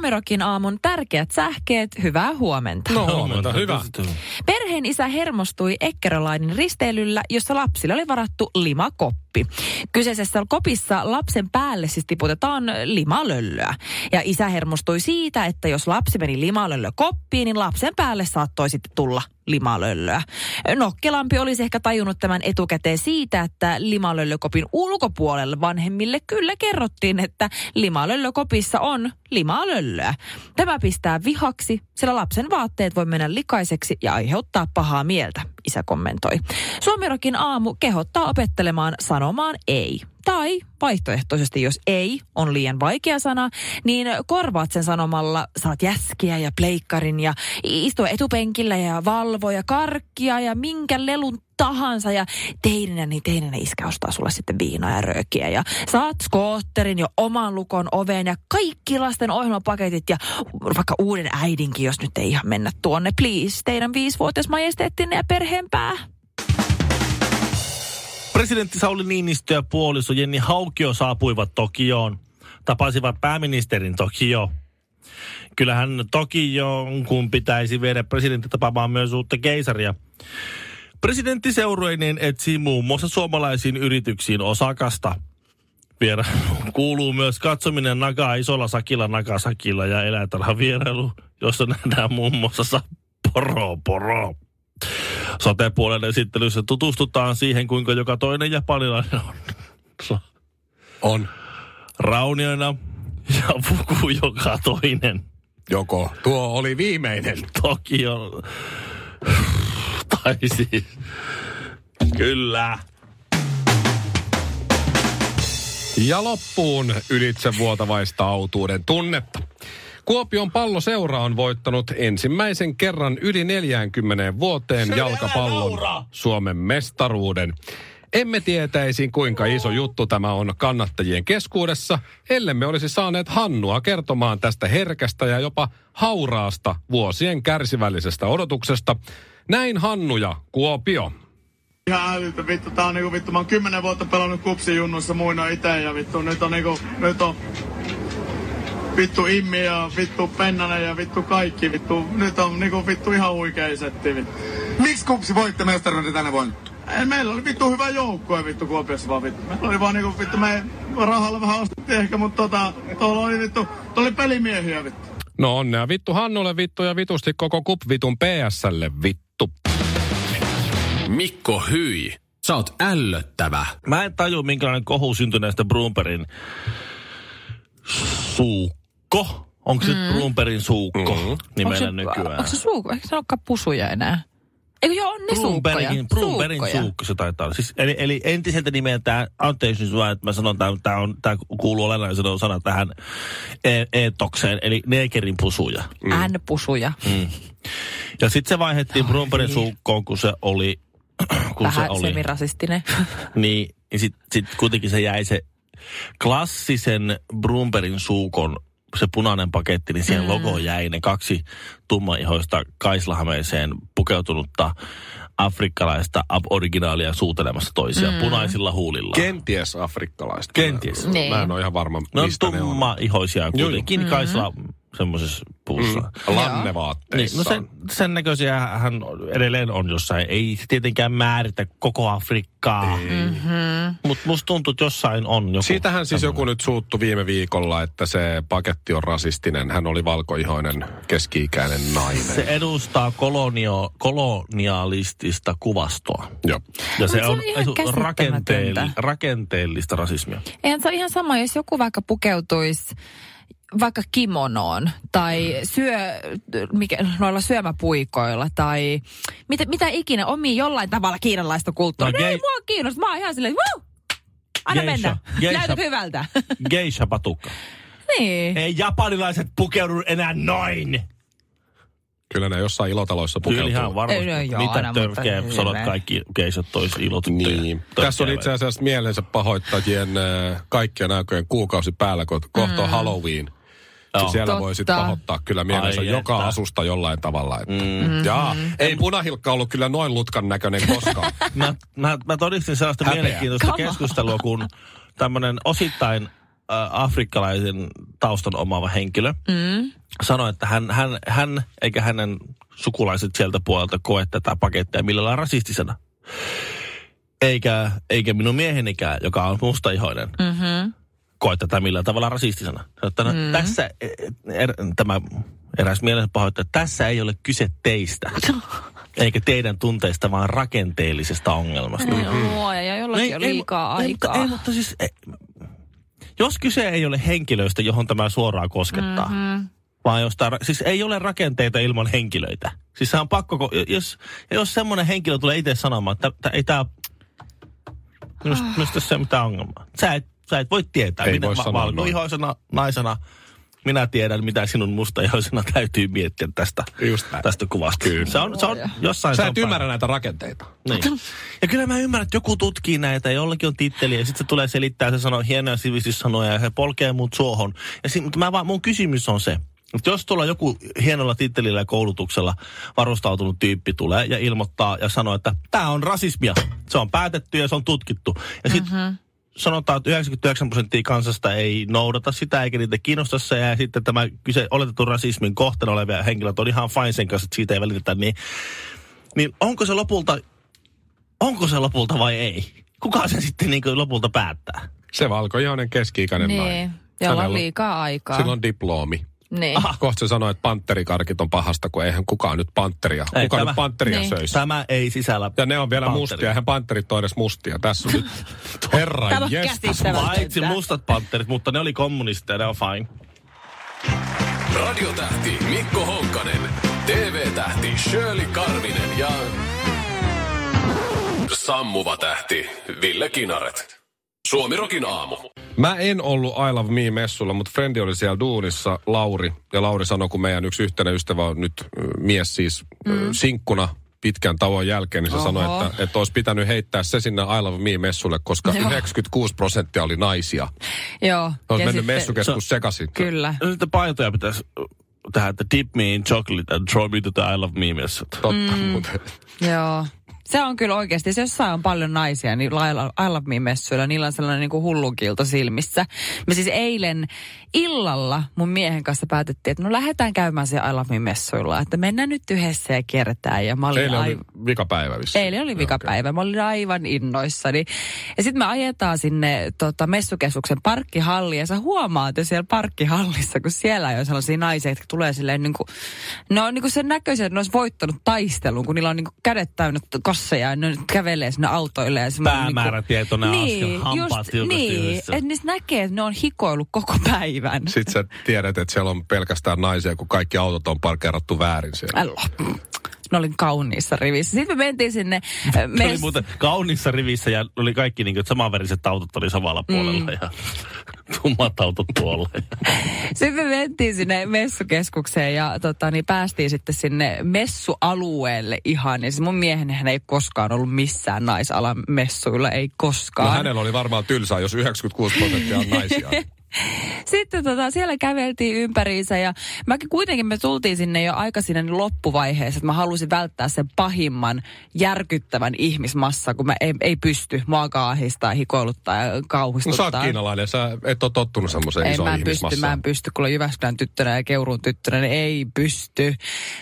Suomirokin aamun tärkeät sähkeet, hyvää huomenta. No huomenta, hyvä. Perheen isä hermostui Ekkerolainen risteilyllä, jossa lapsille oli varattu limakoppi. Kyseisessä kopissa lapsen päälle siis tiputetaan limalöllöä. Ja isä hermostui siitä, että jos lapsi meni limalöllö koppiin, niin lapsen päälle saattoi sitten tulla limalöllöä. Nokkelampi olisi ehkä tajunnut tämän etukäteen siitä, että limalöllökopin ulkopuolelle vanhemmille kyllä kerrottiin, että limalöllökopissa on limalöllöä. Tämä pistää vihaksi, sillä lapsen vaatteet voi mennä likaiseksi ja aiheuttaa pahaa mieltä, isä kommentoi. Suomirokin aamu kehottaa opettelemaan sanomaan ei. Tai vaihtoehtoisesti, jos ei on liian vaikea sana, niin korvaat sen sanomalla, saat jäskiä ja pleikkarin ja istua etupenkillä ja valvoja ja karkkia ja minkä lelun tahansa ja teinenä, niin teinenä iskä ostaa sulle sitten viinaa ja röökiä ja saat skootterin jo oman lukon oveen ja kaikki lasten ohjelmapaketit ja vaikka uuden äidinkin, jos nyt ei ihan mennä tuonne. Please, teidän viisivuotias majesteettinne ja perheenpää. Presidentti Sauli Niinistö ja puoliso Jenni Haukio saapuivat Tokioon. Tapasivat pääministerin Tokio. Kyllähän Tokioon, kun pitäisi viedä presidentti tapaamaan myös uutta keisaria. Presidentti seurueineen etsii muun muassa suomalaisiin yrityksiin osakasta. Viera kuuluu myös katsominen Nagaa isolla sakilla Nagasakilla ja eläintarhan vierailu, jossa nähdään muun muassa sa- poro poro. Sotepuolen esittelyssä tutustutaan siihen, kuinka joka toinen japanilainen on On. raunioina ja fuku joka toinen. Joko. Tuo oli viimeinen. Tokio. tai siis. Kyllä. Ja loppuun ylitse vuotavaista autuuden tunnetta. Kuopion palloseura on voittanut ensimmäisen kerran yli 40 vuoteen Se jalkapallon! Suomen mestaruuden. Emme tietäisi, kuinka iso juttu tämä on kannattajien keskuudessa, ellemme olisi saaneet Hannua kertomaan tästä herkästä ja jopa hauraasta vuosien kärsivällisestä odotuksesta. Näin Hannu ja Kuopio. Ihan älytön vittu, tää on niinku vittu, mä oon kymmenen vuotta pelannut kupsin junnussa muina ite ja vittu nyt on niinku, nyt on vittu Immi ja vittu Pennanen ja vittu kaikki vittu, nyt on niinku vittu ihan huikea setti vittu. Miksi kupsi voitte mestaruuden tänä vuonna? Ei, meillä oli vittu hyvä joukkue vittu Kuopiossa vaan vittu. Meillä oli vaan niinku vittu, me rahalla vähän ostettiin ehkä, mutta tota, tuolla oli vittu, tuolla oli pelimiehiä vittu. No onnea vittu Hannulle vittu ja vitusti koko kup vitun PSlle vittu. Mikko Hyi, sä oot ällöttävä. Mä en taju, minkälainen kohu syntyi näistä Brumperin suukko. Onko se mm. Brumperin suukko mm. nimellä onko se, nykyään? Onko se suukko? Eikö se olekaan pusuja enää? Eikö joo, on ne Brumperin Suukkoja. suukko se taitaa olla. Siis, eli, eli entiseltä nimeltään, anteeksi nyt vaan, että mä sanon, että tämä, on, tämä kuuluu olennaisena osana tähän eetokseen, eli neekerin pusuja. N-pusuja. Mm. Ja sitten se vaihdettiin Brumperin suukkoon, kun se oli... Kun Vähän se oli, semirasistinen. niin, ja sitten sit kuitenkin se jäi se klassisen Brumperin suukon se punainen paketti, niin siihen mm. logo jäi ne kaksi tummaihoista kaislahameeseen pukeutunutta afrikkalaista aboriginalia suutelemassa toisiaan mm. punaisilla huulilla. Kenties afrikkalaista. Kenties. Niin. Mä en ole ihan varma, ne on mistä ne on. tummaihoisia kuitenkin, mm. kaisla semmoisessa puussa. Mm. Lannevaatteissa. Niin, no sen, sen näköisiä hän edelleen on jossain. Ei se tietenkään määritä koko Afrikkaa. Mm-hmm. Mutta musta tuntuu, että jossain on joku. Siitähän siis semmoinen. joku nyt suuttu viime viikolla, että se paketti on rasistinen. Hän oli valkoihoinen keski-ikäinen nainen. Se edustaa kolonio, kolonialistista kuvastoa. Joo. Ja se, se on on, rakenteelli, rakenteellista rasismia. Eihän se ole ihan sama, jos joku vaikka pukeutuisi vaikka kimonoon tai syö mikä, noilla syömäpuikoilla tai mitä, mitä ikinä omii jollain tavalla kiinalaista kulttuuria. No, No, ei mua kiinnosta. Mä oon ihan silleen, Woo! Anna Geisha. mennä. Geisha. Näytät hyvältä. Geisha patukka. niin. Ei japanilaiset pukeudu enää noin. Kyllä ne jossain ilotaloissa Kyllä pukeutuu. ihan varmasti. Ei, no joo, Mitä aina, mutta törkeä sanot kaikki keisot toisi ilotyttöjä. Niin. Tässä on itse asiassa mielensä pahoittajien äh, kaikkien aikojen kuukausi päällä, kun kohta on Halloween. Joo. Siellä Totta. voi sitten pahoittaa kyllä mielensä Ai joka että. asusta jollain tavalla. Että. Mm. Jaa, ei punahilkka ollut kyllä noin lutkan näköinen koskaan. Mä, mä, mä todistin sellaista Häpeä. mielenkiintoista on. keskustelua, kun tämmöinen osittain äh, afrikkalaisen taustan omaava henkilö mm. sanoi, että hän, hän, hän eikä hänen sukulaiset sieltä puolelta koe tätä pakettia millään lailla rasistisena. Eikä, eikä minun miehenikään, joka on mustaihoinen, mm-hmm. Koe tätä millään tavalla rasistisena. Sanoi, Että no, mm. tässä, er, tämä eräs mielensä pahoittaja, että tässä ei ole kyse teistä. Eikä teidän tunteista, vaan rakenteellisesta ongelmasta. Luoja, ja jollakin on liikaa ei, aikaa. Mutta, ei, mutta siis, ei, jos kyse ei ole henkilöistä, johon tämä suoraan koskettaa, mm-hmm. vaan jostain, siis ei ole rakenteita ilman henkilöitä. Siis se on pakko, ko- jos, jos semmoinen henkilö tulee itse sanomaan, että tä- ei tämä, minusta, minusta tässä ei ole mitään ongelmaa. Sä et, sä et voi tietää, Ei miten voi noin. valkoihoisena naisena minä tiedän, mitä sinun mustaihoisena täytyy miettiä tästä, Just näin. tästä kuvasta. Kyllä. Se on, se on jossain... Sä se et on ymmärrä näitä rakenteita. niin. Ja kyllä mä ymmärrän, että joku tutkii näitä ja jollakin on titteli ja sitten se tulee selittää ja se sanoo hienoja sivistyssanoja ja he polkee mut suohon. Ja si- mutta mä vaan, mun kysymys on se, että jos tuolla joku hienolla tittelillä ja koulutuksella varustautunut tyyppi tulee ja ilmoittaa ja sanoo, että tämä on rasismia, se on päätetty ja se on tutkittu. Ja sitten mm-hmm. Sanotaan, että 99 prosenttia kansasta ei noudata sitä eikä niitä kiinnosta se ja sitten tämä kyse oletetun rasismin kohteena olevia henkilöt on ihan fine sen kanssa, että siitä ei välitetä, niin, niin onko se lopulta onko se lopulta vai ei? Kuka se sitten niin lopulta päättää? Se valkoihoinen keski-ikäinen Niin, nainen. jolla on liikaa aikaa. Sillä on diplomi. Niin. Aha. Kohta se sanoi, että panterikarkit on pahasta, kun eihän kukaan nyt panteria. Ei, Kuka tämä- nyt panteria Niin. söisi? Tämä ei sisällä Ja ne on vielä panteria. mustia. Eihän panterit ole edes mustia. Tässä on nyt herra Tämä on jestas. Paitsi mustat panterit, mutta ne oli kommunisteja, ne on fine. Radiotähti Mikko Honkanen, TV-tähti Shirley Karvinen ja sammuva tähti Ville Kinaret. Suomirokin aamu. Mä en ollut I Love Me-messulla, mutta frendi oli siellä duunissa, Lauri. Ja Lauri sanoi, kun meidän yksi yhtenä ystävä on nyt mies siis mm. sinkkuna pitkän tauon jälkeen, niin se Oho. sanoi, että, että olisi pitänyt heittää se sinne I Love Me-messulle, koska Joo. 96 prosenttia oli naisia. Joo. Olisi ja mennyt sitten- messukeskus sekaisin. Kyllä. Ja sitten paitoja pitäisi tähän, että dip me in chocolate and throw me to the I love me messut. Totta, mm. Joo. Se on kyllä oikeasti, jos jossain on paljon naisia, niin I Love Me-messuilla, niillä on sellainen niin kuin hullukilto silmissä. Me siis eilen illalla mun miehen kanssa päätettiin, että no lähdetään käymään siellä I Love Me-messuilla, että mennään nyt yhdessä ja kierretään. Ja mä olin eilen oli aiv- vikapäivä vissiin. Eilen oli vikapäivä. Mä olin aivan innoissani. Ja sitten me ajetaan sinne tota, messukeskuksen parkkihalliin ja sä huomaat jo siellä parkkihallissa, kun siellä on sellaisia naisia, jotka tulee silleen niin kuin, ne on niin kuin sen näköisiä, että ne olisi voittanut taistelun, kun niillä on niin kuin kädet täynnä ja ne kävelee sinne autoille. Ja Päämäärätietoinen niin, askel, hampaat just, niin, että niistä näkee, että ne on hikoillut koko päivän. Sitten sä tiedät, että siellä on pelkästään naisia, kun kaikki autot on parkeerattu väärin siellä. Älä. Ne oli kauniissa rivissä. Sitten me mentiin sinne äh, Se oli muuten kauniissa rivissä ja oli kaikki niin kuin, samanväriset autot oli samalla puolella Mm. ja tummat autot tuolla. Sitten me mentiin sinne messukeskukseen ja tota, niin päästiin sitten sinne messualueelle ihan. Ja siis mun miehen hän ei koskaan ollut missään naisalan messuilla, ei koskaan. No hänellä oli varmaan tylsää, jos 96 prosenttia on naisia. Sitten tota, siellä käveltiin ympäriinsä ja mäkin kuitenkin me tultiin sinne jo aika sinne loppuvaiheessa, että mä halusin välttää sen pahimman järkyttävän ihmismassa, kun mä ei, ei pysty mua ahistaa, hikoiluttaa ja No sä kauhistuttaa. oot kiinalainen, sä et ole tottunut semmoiseen Ei, isoon mä en pysty, mä en pysty, kun olen Jyväskylän tyttönä ja Keuruun tyttönä, niin ei pysty.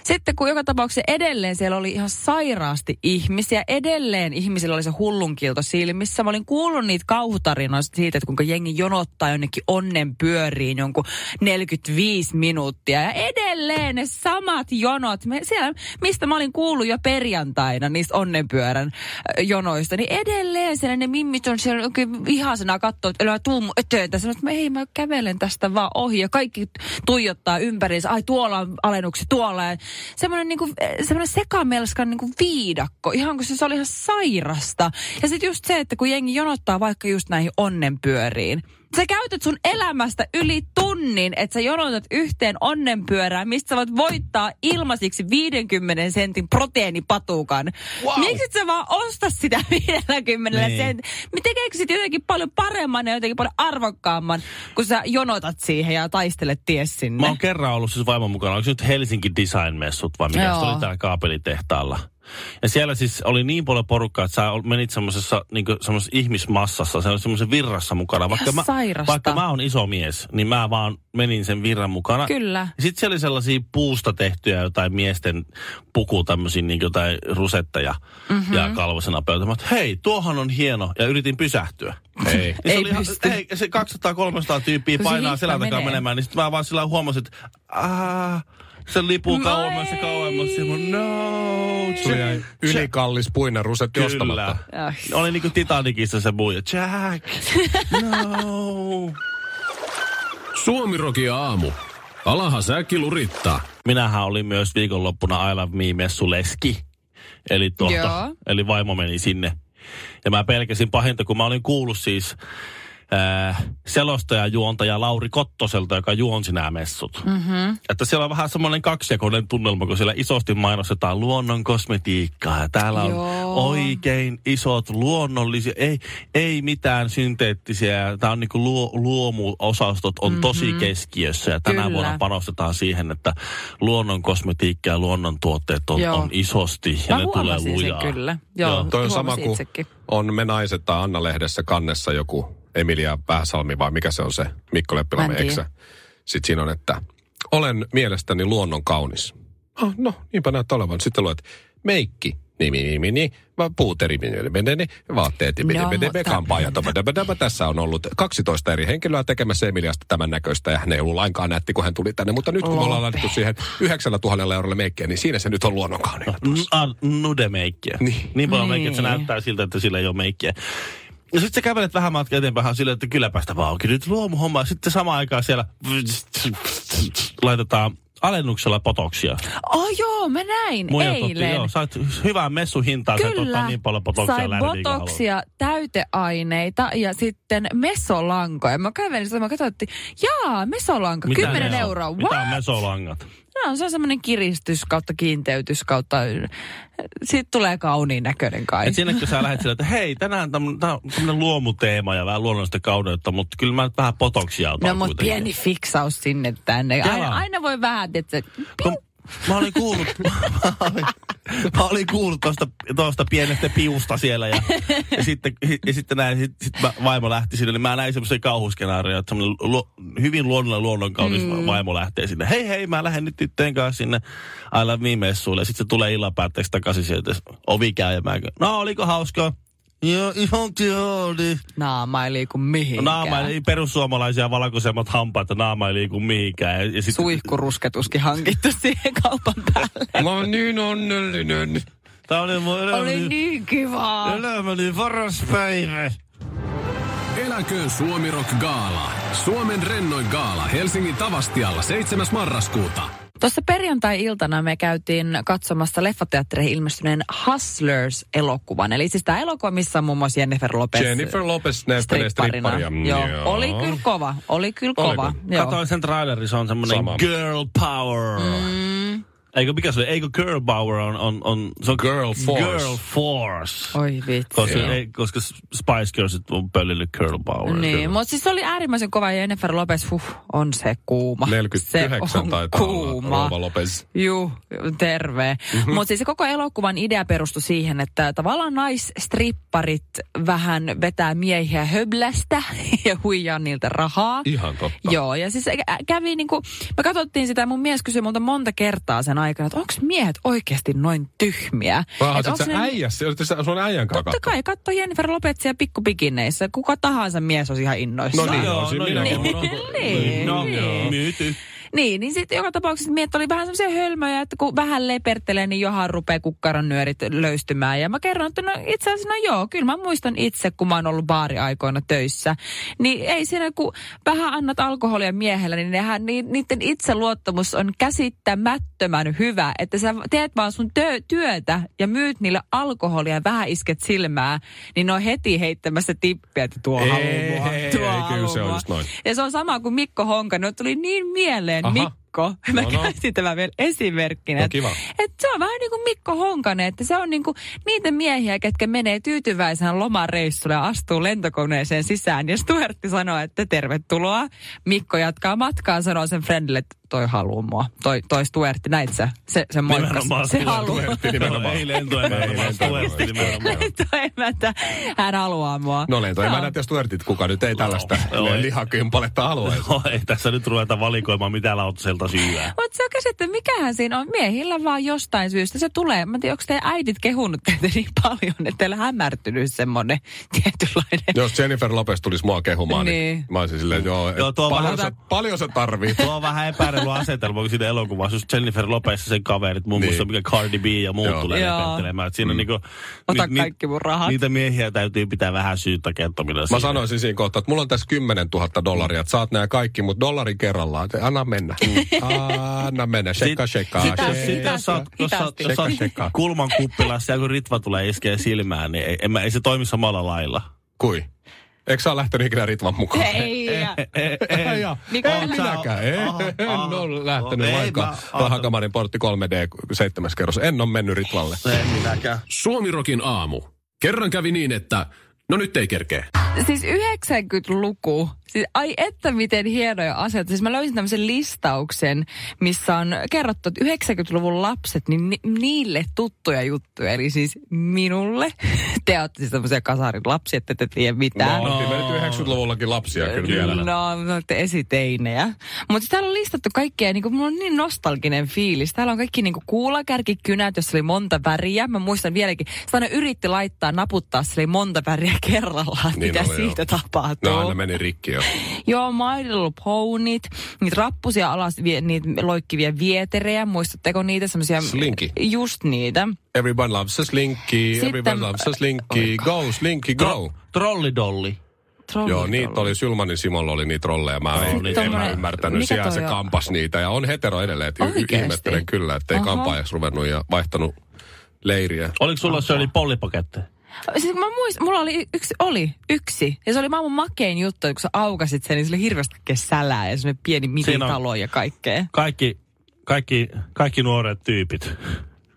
Sitten kun joka tapauksessa edelleen siellä oli ihan sairaasti ihmisiä, edelleen ihmisillä oli se hullunkilto silmissä. Mä olin kuullut niitä kauhutarinoista siitä, että kuinka jengi jonottaa jonnekin onnen pyöriin jonkun 45 minuuttia. Ja edelleen ne samat jonot, me, siellä, mistä mä olin kuullut jo perjantaina niistä onnenpyörän jonoista, niin edelleen siellä ne mimmit on siellä oikein vihasena katsoo, että älä tuu mun eteen. Tässä että mä, ei, mä kävelen tästä vaan ohi ja kaikki tuijottaa ympäriinsä. Ai tuolla on alennuksia, tuolla. Ja semmoinen, niinku, eh, semmoinen sekamelskan niinku viidakko, ihan kun se, se oli ihan sairasta. Ja sitten just se, että kun jengi jonottaa vaikka just näihin onnenpyöriin, Sä käytät sun elämästä yli tunnin, että sä jonotat yhteen onnenpyörää, mistä sä voit voittaa ilmaisiksi 50 sentin proteiinipatukan. Wow. Miksi et sä vaan osta sitä 50 Niin. sentin? Tekeekö sit jotenkin paljon paremman ja jotenkin paljon arvokkaamman, kun sä jonotat siihen ja taistelet ties sinne? Mä oon kerran ollut siis vaimon mukana. Onko se nyt Helsinki Design Messut vai mikä se oli täällä kaapelitehtaalla? Ja siellä siis oli niin paljon porukkaa, että sä menit semmoisessa niin ihmismassassa, se oli semmoisen virrassa mukana. Vaikka mä, vaikka mä oon iso mies, niin mä vaan menin sen virran mukana. Kyllä. Sitten siellä oli sellaisia puusta tehtyjä jotain miesten puku, tämmöisiä niin jotain rusetteja mm-hmm. ja kalvosena pöytä. Mä hei, tuohan on hieno. Ja yritin pysähtyä. Ei. Niin se, Ei oli ihan, hei, se 200-300 tyyppiä painaa selän takaa menemään, niin sitten mä vaan sillä huomasin, että aah, se lipuu No kauemmas ja kauemmas. Ja mä, no, Sulla jäi Jack. ylikallis puinarusetti ostamatta. Kyllä. Ai. Oli niinku Titanicissa se muija. Jack, no. Suomiroki aamu. Alaha säkki lurittaa. Minähän olin myös viikonloppuna I Love Me-messu leski. Eli, tuota, eli vaimo meni sinne. Ja mä pelkäsin pahinta, kun mä olin kuullut siis äh, selostajajuontaja Lauri Kottoselta, joka juonsi nämä messut. Mm-hmm. Että siellä on vähän semmoinen kaksijakoinen tunnelma, kun siellä isosti mainostetaan luonnon kosmetiikkaa. Ja täällä on Joo. oikein isot luonnollisia, ei, ei mitään synteettisiä. Tämä on niinku luo, luomuosastot on mm-hmm. tosi keskiössä. Ja tänä Kyllä. vuonna panostetaan siihen, että luonnon kosmetiikka ja luonnon tuotteet on, Joo. on isosti ja Mä ne tulee sen lujaa. kyllä. Joo. Toi on sama kuin on Me naiset tai Anna-lehdessä kannessa joku Emilia Vähäsalmi vai mikä se on se Mikko Leppilamme eksä. Sitten siinä on, että olen mielestäni luonnon kaunis. Oh, no, niinpä näyttää olevan. Sitten luet, meikki, nimi, nimi, nimi, va- puuteri, nimi, nimi, vaatteet, nimi, No, nimi, kampaajat. Tässä on ollut 12 eri henkilöä tekemässä Emiliasta tämän näköistä ja hän ei ollut lainkaan nätti, kun hän tuli tänne. Mutta nyt kun me ollaan laitettu siihen 9000 eurolle meikkiä, niin siinä se nyt on luonnon kaunis. N- ah, nude-meikkiä. Niin. niin paljon Niin. meikkiä, että se näyttää siltä, että sillä ei ole meikkiä. Ja sitten sä kävelet vähän matkaa eteenpäin silleen, että kyllä päästä vaan onkin nyt luomuhomma. Sitten samaan aikaan siellä laitetaan alennuksella potoksia. Oh joo, mä näin otti, eilen. joo, sait hyvää messuhintaa, et ottaa niin paljon potoksia sai lärviä kuin haluat. botoksia, täyteaineita ja sitten mesolankoja. Mä kävelin sitä, mä katsoin, että jaa, mesolanka, Mitä 10 ne on? euroa. Mitä on mesolangat? No, se on semmoinen kiristys kautta kiinteytys kautta, siitä tulee kauniin näköinen kai. Et sinne kun sä lähdet sille, että hei, tänään tämmönen luomuteema ja vähän luonnollista kauneutta, mutta kyllä mä nyt vähän potoksia otan No, mutta pieni fiksaus sinne tänne. Aina, aina voi vähän, että Kun mä olin kuullut, mä olin, mä olin kuullut tosta, tosta pienestä piusta siellä ja, ja sitten, ja sitten näin, sit, sit mä, vaimo lähti sinne, niin mä näin semmoisen kauhuskenaario, että semmoinen lu, hyvin luonnollinen luonnonkaunis mm. vaimo lähtee sinne. Hei hei, mä lähden nyt tyttöjen kanssa sinne I Love Me messuille. Sitten se tulee illan päätteeksi takaisin sieltä, ovi käy ja mä, no oliko hauskaa? Joo, ihan oli. naama ei liiku mihinkään. Naama ei perussuomalaisia valkoisemmat hampaat, ja naama ei liiku mihinkään. Ja, ja sit, Suihkurusketuskin hankittu siihen kaupan päälle. Mä oon niin onnellinen. Tää oli mun Oli elämäni, niin kivaa. elämäni paras päivä. Eläköön Suomi Rock Gaala. Suomen rennoin gaala Helsingin Tavastialla 7. marraskuuta. Tuossa perjantai-iltana me käytiin katsomassa leffateattereihin ilmestyneen Hustlers-elokuvan. Eli siis tämä elokuva, missä on muun muassa Jennifer Lopez. Jennifer Lopez näyttelee stripparina. stripparia. Joo. Joo. oli kyllä kova. Oli kyllä Oliko? kova. Joo. Katoin sen trailerin, se on semmoinen girl power. Mm. Eikö, mikä se oli? Eikö girl power on, on, on se on Girl force. Girl force. Oi vitsi. Koska, ei, koska Spice Girlsit on pöllillyt girl power. Niin, mutta siis se oli äärimmäisen kova ja Jennifer Lopez, huh, on se kuuma. 49 se on taitaa kuuma. olla Lopez. Juu, terve. Mm-hmm. Mutta siis se koko elokuvan idea perustui siihen, että tavallaan naisstripparit vähän vetää miehiä höblästä ja huijaa niiltä rahaa. Ihan totta. Joo, ja siis kävi niinku, me katsottiin sitä ja mun mies kysyi multa monta kertaa sen aikana, että onko miehet oikeasti noin tyhmiä? Vaan sä ne- äijässä, sä sun äijän kanssa Totta kai, katso Jennifer Lopezia pikkupikineissä. Kuka tahansa mies olisi ihan innoissaan. No niin, Joo, no joo, Niin. no, Niin. no, Niin. Niin, niin sitten joka tapauksessa miettä oli vähän semmoisia hölmöjä, että kun vähän lepertelee, niin johan rupeaa kukkaron nyörit löystymään. Ja mä kerron, että no itse asiassa, no joo, kyllä mä muistan itse, kun mä oon ollut baariaikoina töissä. Niin ei siinä, kun vähän annat alkoholia miehellä, niin, nehän, niin niiden itseluottamus on käsittämättömän hyvä. Että sä teet vaan sun tö- työtä ja myyt niille alkoholia ja vähän isket silmää, niin ne on heti heittämässä tippiä, että tuo haluaa tuo ei, kyllä se on just noin. Ja se on sama kuin Mikko Honkanen. Tuli niin mieleen Aha. Mikko. Mä No, no. käytin tämän vielä esimerkkinä. No, kiva. että se on vähän niin kuin Mikko Honkanen, että se on niin kuin niitä miehiä, ketkä menee tyytyväisenä lomareissulle ja astuu lentokoneeseen sisään. Ja Stuartti sanoo, että tervetuloa. Mikko jatkaa matkaa, sanoo sen friendille, että toi haluaa mua. Toi, toi Stuartti, näit sä? Se, se moikkas. Nimenomaan Se. Stuartti nimenomaan. Ei lentoemäntä, lentoemäntä. Lentoemäntä, hän haluaa mua. No lento, Joo. mä näet, jos tuertit kuka nyt ei tällaista ei. lihakympaletta alueeseen. No, ei tässä nyt ruveta valikoimaan mitä lautaselta syyää. Mutta se on käsittää, mikähän siinä on. Miehillä vaan jostain syystä se tulee. Mä en tiedä, onko teidän äidit kehunut teitä niin paljon, että teillä hämärtynyt semmoinen tietynlainen. Jos Jennifer Lopez tulisi mua kehumaan, niin, Niin. mä olisin silleen, joo, Joo, tuo paljon, vähän- se, paljon se tarvii. Tuo on vähän epäreilu asetelma, kun siinä elokuvassa just Jennifer Lopez sen kaverit, muun muassa Niin. mikä Cardi B ja muut Joo. tulee lepettelemään. Siinä on niinku, Ota ni- kaikki mun rahat. Niitä miehiä täytyy pitää vähän syyttä kertomilla. Mä sanoisin siinä kohtaa, että mulla on tässä 10 000 dollaria, että saat nämä kaikki, mutta dollari kerrallaan. Että Anna mennä. Anna mennä. Shekka, shekka. Sitten Hitaasti, sit, jos sä oot, jos sä oot, hitaasti. jos sä oot Shekka, shekka. kulman kuppilassa ja kun ritva tulee iskee silmään, niin ei, en mä, ei se toimi samalla lailla. Kui? Eikö sä ole lähtenyt ikinä Ritvan mukaan? Ei, ja- Ei, ja. Mikä ei on- minäkään. Ei, Aha, en aha. ole lähtenyt Ei, vaikka mä- Rahakamarin portti 3D seitsemäs kerros. En ole mennyt Ritvalle. Ei minäkään. Suomirokin aamu. Kerran kävi niin, että no nyt ei kerkeä. Siis 90-luku, siis ai että miten hienoja asioita. Siis mä löysin tämmöisen listauksen, missä on kerrottu, että 90-luvun lapset, niin ni- niille tuttuja juttuja. Eli siis minulle, te olette siis tämmöisiä kasarin lapsia, että te tiedä mitään. No, oltiin me nyt 90-luvullakin lapsia kyllä, vielä. No, no olette esiteinejä. Mutta siis täällä on listattu kaikkea, niin kuin, mulla on niin nostalginen fiilis. Täällä on kaikki niin kuin kuulakärkikynät, jossa oli monta väriä. Mä muistan vieläkin, sitä ne yritti laittaa, naputtaa, se oli monta väriä kerrallaan, Niin mitä oli, siitä joo. tapahtuu. No aina meni rikki jo. Joo, My Little Ponit, niitä rappusia alas, vie, niitä loikkivia vieterejä, muistatteko niitä semmoisia? Slinky. Just niitä. Everyone loves a slinky, Sitten- everyone loves a slinky, go slinky go. Tro, trollidolli. Joo, niitä oli, Sylmanin Simolla oli niitä rolleja. Mä en, Oli. en mä ymmärtänyt. Siellä se on? kampas niitä ja on hetero edelleen. että y-? Ihmettelen kyllä, että ei kampaajaksi ruvennut ja vaihtanut leiriä. Oliko sulla Shirley pollipaketteja? Siis mä muistan, mulla oli yksi, oli yksi. Ja se oli maailman makein juttu, että kun sä aukasit sen, niin se oli hirveästi sälää ja semmoinen pieni minitalo ja kaikkea. Kaikki, kaikki, kaikki nuoret tyypit.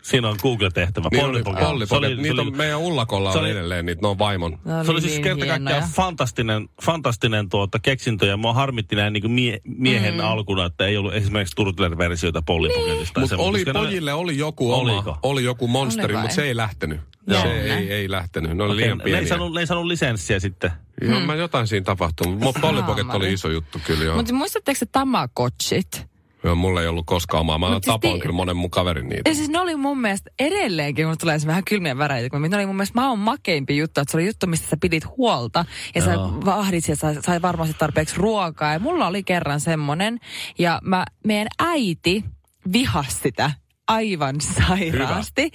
Siinä on Google-tehtävä. Niin oli oli- se Niitä oli- on meidän ullakolla on oli- edelleen niitä, ne on vaimon. Ne Se oli siis niin kerta kaikkiaan hienoja. fantastinen, fantastinen tuota keksintö ja mua harmitti näin niin mie, miehen mm. alkuna, että ei ollut esimerkiksi Turtler-versioita pollipoketista. Mutta oli, pojille oli joku oma, Oliko? oli joku monsteri, Oli mutta se ei lähtenyt. Joo. Se ei, ei lähtenyt. Ne oli liian ne, pieniä. ei saanut, ne ei saanut lisenssiä sitten. Joo, mä jotain siinä tapahtui. Mutta pollipoket oli iso juttu kyllä joo. Mutta muistatteko se Tamagotchit? Joo. Mulla ei ollut koskaan omaa. Mä Mut siis tapoin ti- kyllä monen mun kaverin niitä. Ja siis ne oli mun mielestä edelleenkin, kun tulee vähän kylmiä väreitä, kun ne oli mun mielestä maailman makeimpi juttu, että se oli juttu, mistä sä pidit huolta ja sä vahdit ja sä sai varmasti tarpeeksi ruokaa. Ja mulla oli kerran semmonen ja mä, meidän äiti vihasi sitä aivan sairaasti.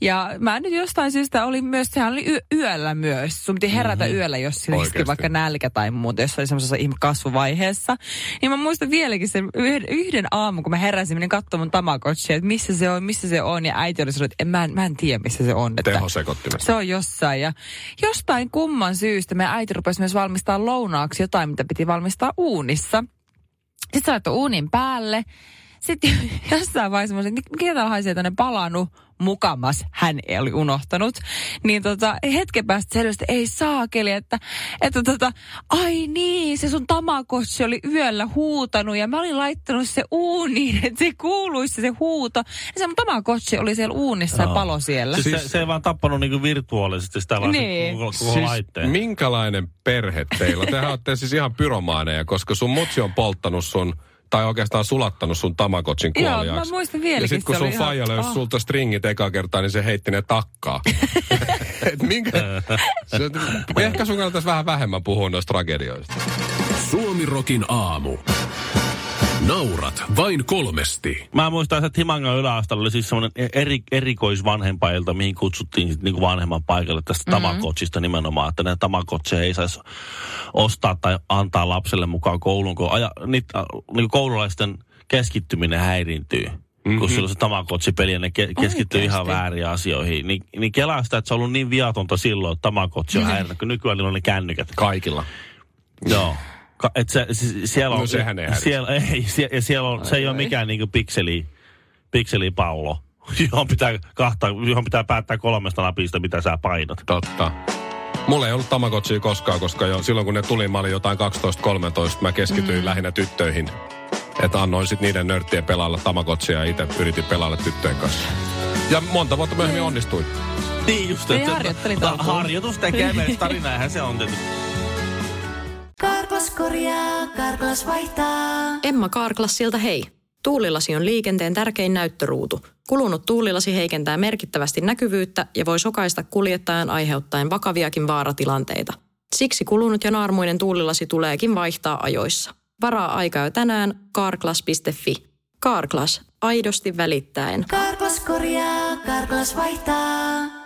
Ja mä nyt jostain syystä oli myös, sehän oli y- yöllä myös. Sun piti herätä mm-hmm. yöllä, jos sillä iski vaikka nälkä tai muuta, jos oli semmoisessa kasvuvaiheessa. Niin mä muistan vieläkin sen yhden, yhden aamun, kun mä heräsin, menin katsomaan mun Tamagotchia, että missä se on, missä se on. Ja äiti oli sanonut, että en, mä, en, mä en tiedä, missä se on. Että Tehosekottimessa. se on jossain. Ja jostain kumman syystä meidän äiti rupesi myös valmistaa lounaaksi jotain, mitä piti valmistaa uunissa. Sitten se laittoi uunin päälle. Sitten jossain vaiheessa mä että mikä täällä haisee tänne palannut mukamas, hän ei oli unohtanut. Niin tota, hetken päästä selvisi, että ei saakeli, että, että tota, ai niin, se sun tamakossi oli yöllä huutanut ja mä olin laittanut se uuniin, että se kuuluisi se huuto. Ja se mun tamakossi oli siellä uunissa ja Joo. palo siellä. Siis, se, se ei vaan tappanut niinku virtuaalisesti sitä vaan Niin. koko, koko Siis laitteen. minkälainen perhe teillä? Tehän olette siis ihan pyromaaneja, koska sun mutsi on polttanut sun tai oikeastaan sulattanut sun Tamagotchin Joo, kuoliaaksi. mä muistan vieläkin, Ja sitten kun sun ihan- faija löysi ah. sulta stringit eka kertaa, niin se heitti ne takkaa. Et minkä... se, ehkä sun kannattaisi vähän vähemmän puhua noista tragedioista. Suomirokin aamu. Naurat vain kolmesti. Mä muistan, että Himangan yläasteella oli siis semmoinen eri, erikoisvanhempailta, mihin kutsuttiin sit niinku vanhemman paikalle tästä mm-hmm. tamakotsista nimenomaan, että ne tamakotseja ei saisi ostaa tai antaa lapselle mukaan kouluun, kun aja, niitä, niinku koululaisten keskittyminen häiriintyy. Mm-hmm. Kun silloin se Tamagotchi-peli ja ne ke- keskittyy ihan väärin asioihin. Ni, niin kelaa sitä, että se on ollut niin viatonta silloin, että Tamagotchi on häirinyt, kun nykyään niillä on ne kännykät. Kaikilla. Joo. Ka, et se, se, siellä on, No sehän ei häiritse. siellä, ei, sie, ja siellä on, se ei ole mikään niinku pikseli, pikselipallo, johon pitää, kahta, johon pitää päättää kolmesta napista, mitä sä painat. Totta. Mulla ei ollut Tamagotchia koskaan, koska jo silloin kun ne tuli, mä olin jotain 12-13, mä keskityin mm. lähinnä tyttöihin. Että annoin sit niiden nörttien pelailla Tamagotchia ja itse yritin pelailla tyttöjen kanssa. Ja monta vuotta myöhemmin onnistuin. Niin just, että harjoittelit ta- alkuun. harjoitus tekee meistä tarinaa, eihän se on tietysti. Karklas korjaa, Karklas vaihtaa. Emma Karklassilta hei. Tuulilasi on liikenteen tärkein näyttöruutu. Kulunut tuulilasi heikentää merkittävästi näkyvyyttä ja voi sokaista kuljettajan aiheuttaen vakaviakin vaaratilanteita. Siksi kulunut ja naarmuinen tuulilasi tuleekin vaihtaa ajoissa. Varaa aikaa jo tänään carglass.fi. Carglass, aidosti välittäen. Karklas korjaa, Karklas vaihtaa.